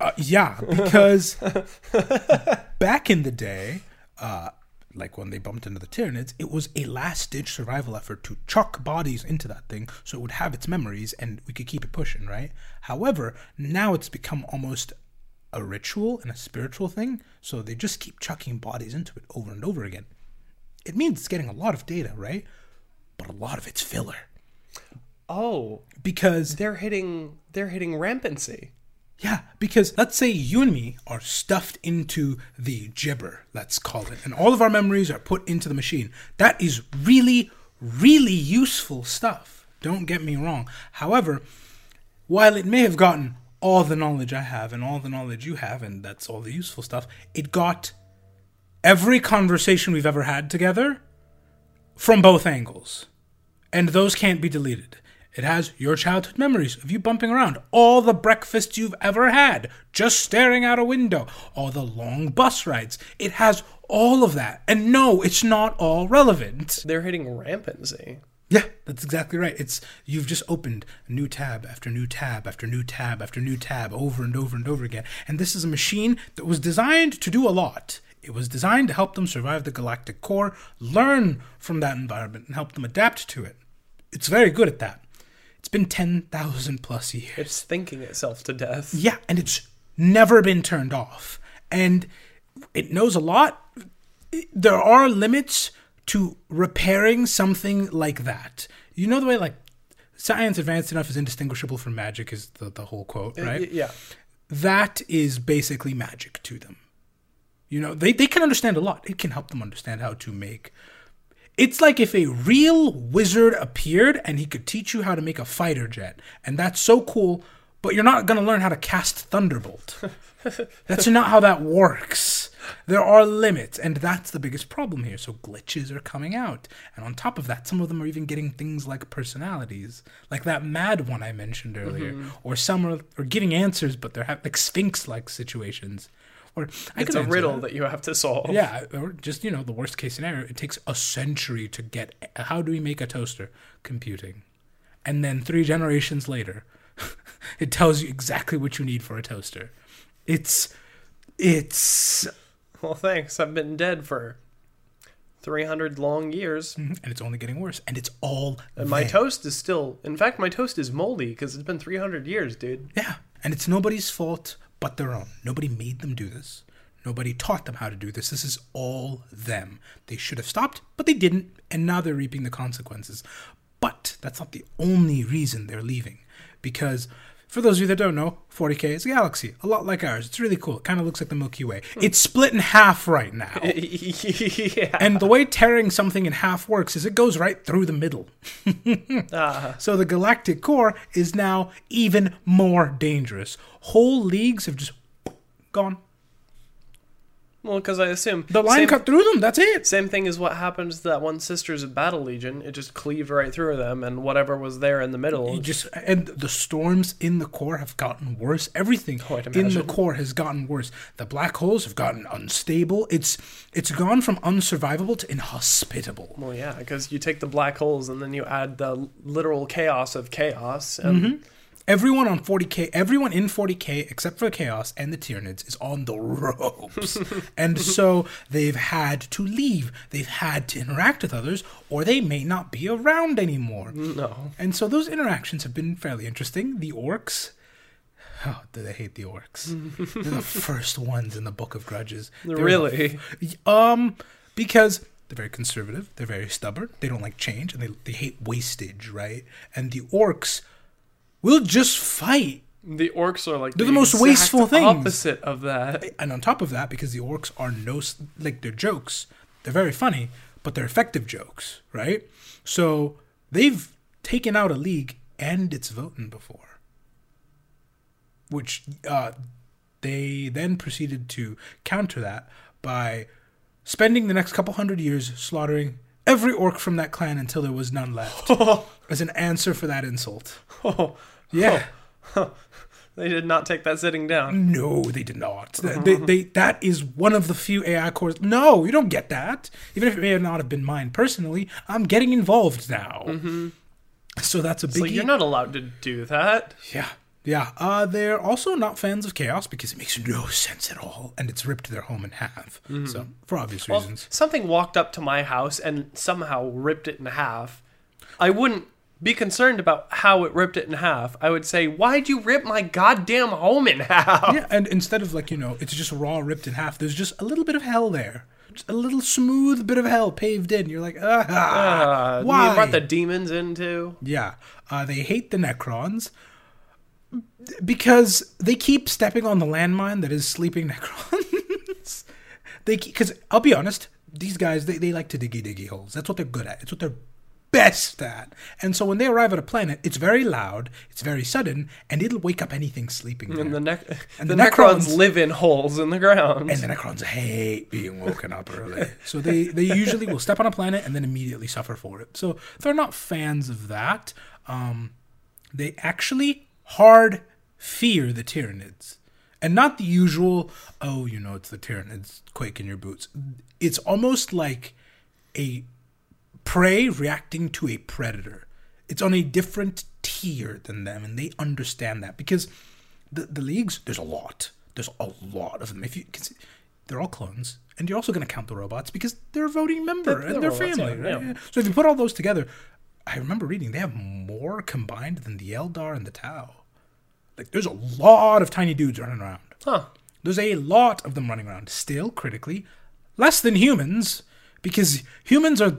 Uh, yeah, because back in the day, uh, like when they bumped into the Tyranids, it was a last ditch survival effort to chuck bodies into that thing so it would have its memories and we could keep it pushing, right? However, now it's become almost a ritual and a spiritual thing, so they just keep chucking bodies into it over and over again it means it's getting a lot of data, right? But a lot of it's filler. Oh, because they're hitting they're hitting rampancy. Yeah, because let's say you and me are stuffed into the gibber, let's call it, and all of our memories are put into the machine. That is really, really useful stuff. Don't get me wrong. However, while it may have gotten all the knowledge I have and all the knowledge you have, and that's all the useful stuff, it got every conversation we've ever had together from both angles. And those can't be deleted. It has your childhood memories of you bumping around, all the breakfasts you've ever had, just staring out a window, all the long bus rides. It has all of that. And no, it's not all relevant. They're hitting rampancy. Yeah, that's exactly right. It's you've just opened a new tab after new tab after new tab after new tab over and over and over again. And this is a machine that was designed to do a lot. It was designed to help them survive the galactic core, learn from that environment, and help them adapt to it. It's very good at that. It's been 10,000 plus years. It's thinking itself to death. Yeah, and it's never been turned off. And it knows a lot. There are limits to repairing something like that. You know the way, like, science advanced enough is indistinguishable from magic is the, the whole quote, uh, right? Y- yeah. that is basically magic to them. You know, they, they can understand a lot. It can help them understand how to make. It's like if a real wizard appeared and he could teach you how to make a fighter jet. And that's so cool, but you're not going to learn how to cast Thunderbolt. that's not how that works. There are limits, and that's the biggest problem here. So glitches are coming out. And on top of that, some of them are even getting things like personalities, like that mad one I mentioned earlier, mm-hmm. or some are, are getting answers, but they're ha- like Sphinx like situations. Or I It's a riddle that. that you have to solve. Yeah, or just you know the worst case scenario. It takes a century to get. How do we make a toaster? Computing, and then three generations later, it tells you exactly what you need for a toaster. It's, it's, Well, thanks. I've been dead for 300 long years. Mm-hmm. and it's only getting worse, and it's all. And my there. toast is still. In fact, my toast is moldy because it's been 300 years, dude. Yeah, and it's nobody's fault but their own. Nobody made them do this. Nobody taught them how to do this. This is all them. They should have stopped, but they didn't, and now they're reaping the consequences. But that's not the only reason they're leaving. Because, for those of you that don't know, 40K is a galaxy, a lot like ours. It's really cool. It kind of looks like the Milky Way. It's split in half right now. yeah. And the way tearing something in half works is it goes right through the middle. Ah. So the galactic core is now even more dangerous. Whole leagues have just gone. Well, because I assume The line same, cut through them. That's it. Same thing as what happens to that one Sisters of Battle Legion. It just cleaved right through them, and whatever was there in the middle. You just and the storms in the core have gotten worse. Everything Oh, in the core has gotten worse. The black holes have gotten unstable. It's it's gone from unsurvivable to inhospitable. Well, yeah, because you take the black holes and then you add the literal chaos of chaos. And Mm-hmm. Everyone on 40k, everyone in 40k except for Chaos and the Tyranids is on the ropes. and so they've had to leave. They've had to interact with others or they may not be around anymore. No. And so those interactions have been fairly interesting. The orks, oh, do they hate the orks? They're the first ones in the Book of Grudges. They're the Really? um, because they're very conservative, they're very stubborn, they don't like change, and they, they hate wastage, right? And the orks will just fight. The orks are like They're the most exact wasteful things. opposite of that. And on top of that, because the orks are no, like, they're jokes, they're very funny, but they're effective jokes, right? So they've taken out a league and it's Votann before. Which uh, they then proceeded to counter that by spending the next couple hundred years slaughtering every ork from that clan until there was none left as an answer for that insult. Oh, Yeah. they did not take that sitting down. No, they did not. Th- uh-huh. They, they, that is one of the few AI cores. No, you don't get that. Even if it may not have been mine personally, I'm getting involved now. Mm-hmm. So that's a big. biggie. you're not allowed to do that. yeah. Yeah. Uh, they're also not fans of chaos because it makes no sense at all, and it's ripped their home in half. Mm-hmm. So for obvious Well, reasons. something walked up to my house and somehow ripped it in half. I wouldn't be concerned about how it ripped it in half. I would say, "Why'd you rip my goddamn home in half?" Yeah, and instead of like you know, it's just raw ripped in half. There's just a little bit of hell there, just a little smooth bit of hell paved in. You're like, ah, Uh, why? You brought the demons into. Yeah, uh, they hate the Necrons because they keep stepping on the landmine that is sleeping Necrons. they because I'll be honest, these guys they, they like to diggy diggy holes. That's what they're good at. It's what they're best at. And so when they arrive at a planet, it's very loud, it's very sudden, and it'll wake up anything sleeping there. And the nec- And the, the Necrons, Necrons- live in holes in the ground. and the Necrons hate being woken up early. So they, they usually will step on a planet and then immediately suffer for it. So they're not fans of that. Um, they actually hard fear the Tyranids. And not the usual, oh, you know, it's the Tyranids, quake in your boots. It's almost like a prey reacting to a predator. It's on a different tier than them, and they understand that because the the leagues there's a lot. There's a lot of them. If you, cause they're all clones, and you're also going to count the robots because they're a voting member They're- and they're their family. yeah, right? yeah. So if you put all those together, I remember reading they have more combined than the Eldar and the Tau. Like there's a lot of tiny dudes running around. huh. There's a lot of them running around. Still, critically, less than humans, because humans are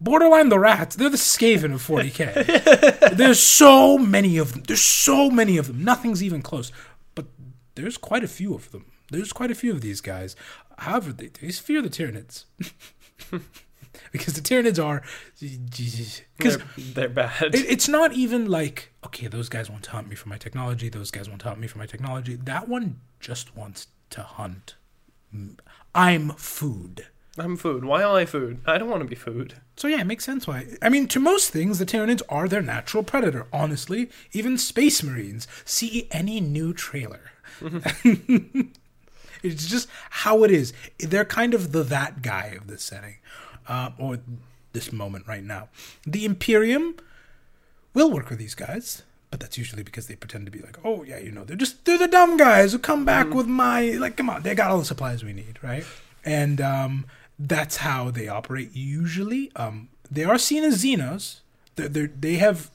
borderline the rats. They're the Skaven of 40k. there's so many of them. There's so many of them. Nothing's even close. But there's quite a few of them. There's quite a few of these guys. However, they, they fear the Tyranids. because the Tyranids are. Because They're, they're bad. it, it's not even like, okay, those guys want to hunt me for my technology. Those guys want to hunt me for my technology. That one just wants to hunt. I'm food. I'm food. Why am I food? I don't want to be food. So yeah, it makes sense why. I mean, to most things, the Tyranids are their natural predator. Honestly, even Space Marines. See any new trailer. it's just how it is. They're kind of the that guy of this setting, uh, or this moment right now. The Imperium will work with these guys, but that's usually because they pretend to be like, oh yeah, you know, they're just they're the dumb guys who come back with my like, come on, they got all the supplies we need, right? And um, that's how they operate usually. Um, they are seen as Xenos. They're, they're, they have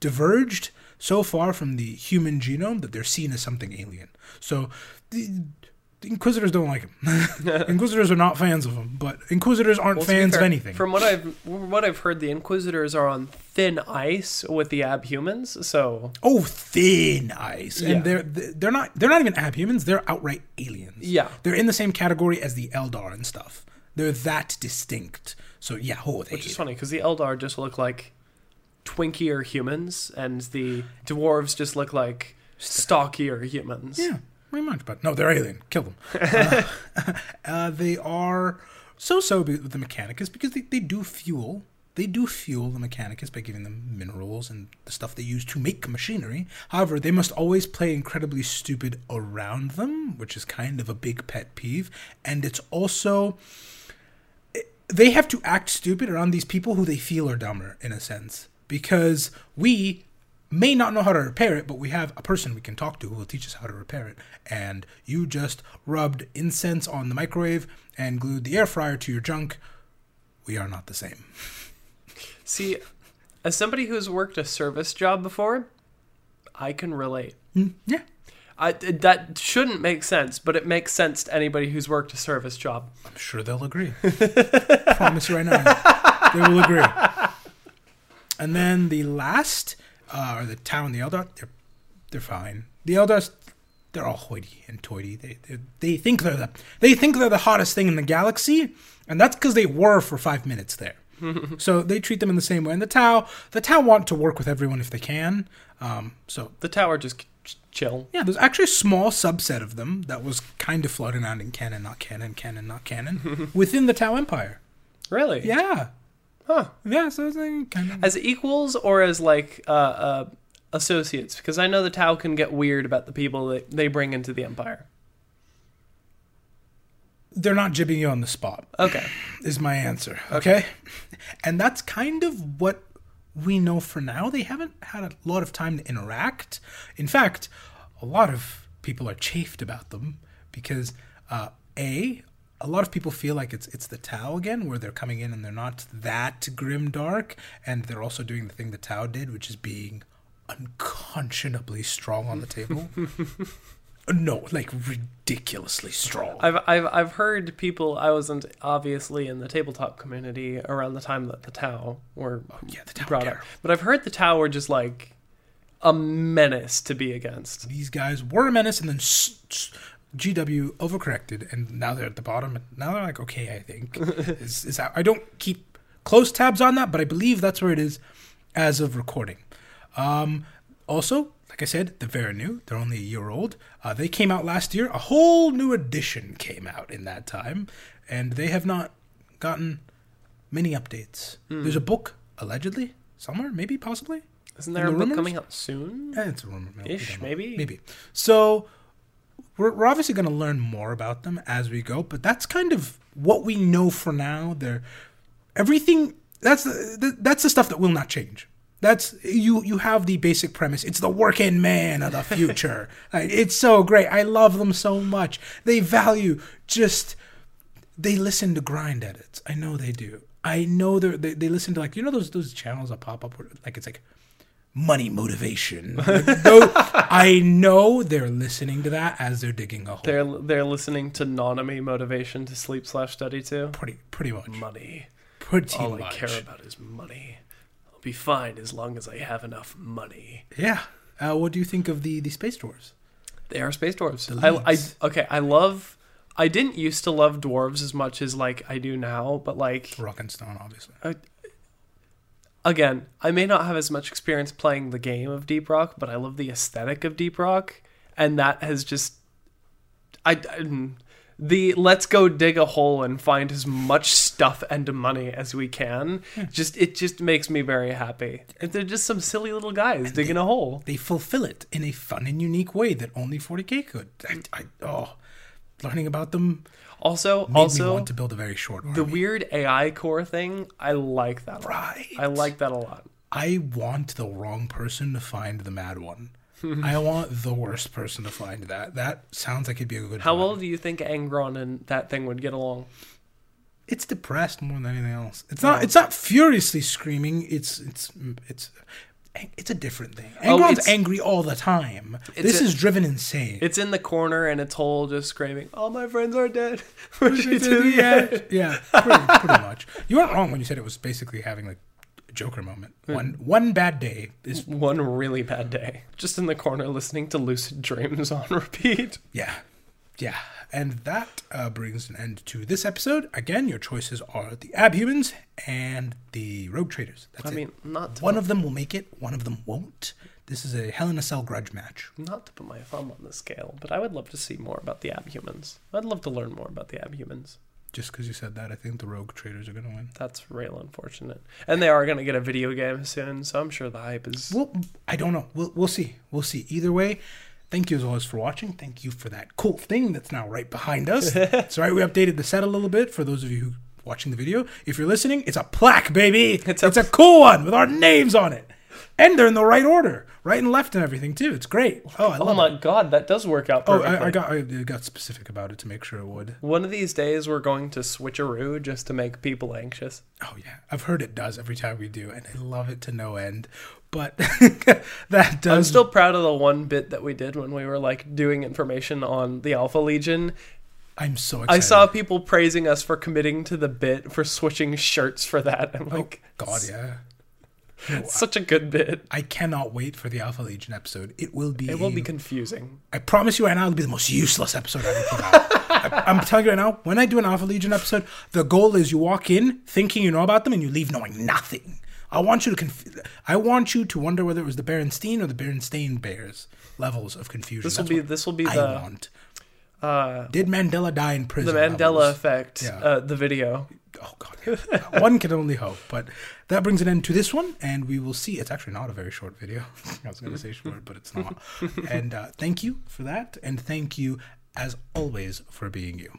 diverged so far from the human genome that they're seen as something alien. So the, the Inquisitors don't like them. Inquisitors are not fans of them, but Inquisitors aren't Well, fans of anything. From what I've from what I've heard, the Inquisitors are on thin ice with the Abhumans. So Oh, thin ice, Yeah. and they're they're not they're not even abhumans. They're outright aliens. Yeah. they're in the same category as the Eldar and stuff. They're that distinct. So yeah, which is funny because the Eldar just look like twinkier humans, and the dwarves just look like stockier humans. Yeah, pretty much. But no, they're alien. Kill them. uh, uh, they are so-so with the Mechanicus because they, they do fuel. They do fuel the Mechanicus by giving them minerals and the stuff they use to make machinery. However, they must always play incredibly stupid around them, which is kind of a big pet peeve. And it's also they have to act stupid around these people who they feel are dumber in a sense. Because we may not know how to repair it but we have a person we can talk to who will teach us how to repair it. And you just rubbed incense on the microwave and glued the air fryer to your junk. We are not the same. See, as somebody who's worked a service job before, I can relate. Hmm, yeah I, that shouldn't make sense, but it makes sense to anybody who's worked a service job. i'm sure they'll agree. Promise you right now. They will agree. And then the last uh, are the town the eldar they're they're fine. The eldars they're all hoity and toity. They, they they think they're the they think they're the hottest thing in the galaxy and that's because they were for five minutes there. So they treat them in the same way. And the tau the tau want to work with everyone if they can. Um, so The tower just ch- chill. yeah, there's actually a small subset of them that was kind of floating around in canon, not canon, canon, not canon, within the Tau Empire. Really? Yeah. Huh. Yeah, so it's like kind of. As equals or as like uh, uh, associates? Because I know the Tau can get weird about the people that they bring into the Empire. They're not jibbing you on the spot, Okay. is my answer. Okay? And that's kind of what we know for now. They haven't had a lot of time to interact. In fact, a lot of people are chafed about them because, uh, A, a lot of people feel like it's it's the Tau again, where they're coming in and they're not that grim dark, and they're also doing the thing the Tau did, which is being unconscionably strong on the table. no, like ridiculously strong. I've, I've I've heard people. I wasn't obviously in the tabletop community around the time that the Tau were yeah, the Tau brought up, but I've heard the Tau were just like a menace to be against. these guys were a menace, and then s- s- GW overcorrected, and now they're at the bottom. And now they're like, okay, I think is, is that, I don't keep close tabs on that, but I believe that's where it is as of recording. Um, also, like I said, they're very new. They're only a year old. Uh, they came out last year. A whole new edition came out in that time, and they have not gotten many updates. There's a book allegedly somewhere, maybe, possibly. Isn't there a the book coming out soon? Eh, it's a rumor. We Ish, maybe? Maybe. So we're, we're obviously going to learn more about them as we go, but that's kind of what we know for now. They're everything. That's the, the that's the stuff that will not change. That's you. You have the basic premise. It's the working man of the future. Like, it's so great. I love them so much. They value just. They listen to grind edits. I know they do. I know they're, they they listen to like you know those those channels that pop up where, like it's like money motivation. Like, tho- I know they're listening to that as they're digging a hole. They're they're listening to Nonomy motivation to sleep slash study too. pretty pretty much Money. Pretty All I care about is money. Be fine as long as I have enough money. Yeah. Uh, what do you think of the the space dwarves? They are space dwarves. I, I okay. I love. I didn't used to love dwarves as much as like I do now, but like Rock and stone, obviously. again, I may not have as much experience playing the game of Deep Rock, but I love the aesthetic of Deep Rock, and that has just I, I- the let's go dig a hole and find as much stuff and money as we can. Just it just makes me very happy. And they're just some silly little guys digging a hole. They fulfill it in a fun and unique way that only 40k could. I, I, oh, learning about them Also, also want to build a very short army. the weird AI core thing, I like that. A lot. Right. I like that a lot. I want the wrong person to find the mad one. I want the worst person to find that. That sounds like it'd be a good. How time. well do you think Angron and that thing would get along? It's depressed more than anything else. It's oh. not. It's not furiously screaming. It's it's it's. It's a different thing. Oh, Angron's it's- angry all the time. This a- is driven insane. It's in the corner and its whole just screaming, All my friends are dead. Push me to the edge. yeah, pretty, pretty much. You weren't wrong when you said it was basically having like Joker moment. Hmm. One one bad day is One really bad day. Just in the corner listening to Lucid Dreams on repeat. yeah, yeah. And that uh, brings an end to this episode. Again, your choices are the Abhumans and the Rogue Traders. That's I it. mean, not to, one of them will make it, one of them won't. This is a Hell in a Cell grudge match. not to put my thumb on the scale, but I would love to see more about the Abhumans. I'd love to learn more about the Abhumans. Just because you said that, I think the Rogue Traders are going to win. That's real unfortunate. And they are going to get a video game soon, so I'm sure the hype is. Well, I don't know. We'll we'll see. We'll see. Either way, thank you as always for watching. Thank you for that cool thing that's now right behind us. it's right. We updated the set a little bit for those of you who watching the video. If you're listening, it's a plaque, baby. It's It's a- a, cool one with our names on it, and they're in the right order, right and left, and everything too. It's great. Oh, I Oh my it. god, that does work out Oh, perfectly. I, I got I got specific about it to make sure it would. One of these days, we're going to switcheroo just to make people anxious. Oh yeah, I've heard it does every time we do, and I love it to no end. But that does I'm still proud of the one bit that we did when we were like doing information on the Alpha Legion. I'm so excited. I saw people praising us for committing to the bit for switching shirts for that. I'm oh, like, God, yeah. It's such a good bit. I cannot wait for the Alpha Legion episode. It will be. It will a- be confusing. I promise you right now, it'll be the most useless episode I ever put out. I, I'm telling you right now, when I do an Alpha Legion episode, the goal is you walk in thinking you know about them and you leave knowing nothing. I want you to conf- I want you to wonder whether it was the Berenstein or the Berenstain Bears levels of confusion. This will That's be this will be I the want. uh, Did Mandela die in prison? the? Mandela levels? effect. Yeah. Uh, the video. Oh god, one can only hope. But that brings an end to this one, and we will see. It's actually not a very short video. I was going to say short, but it's not. and uh, thank you for that, and thank you as always for being you.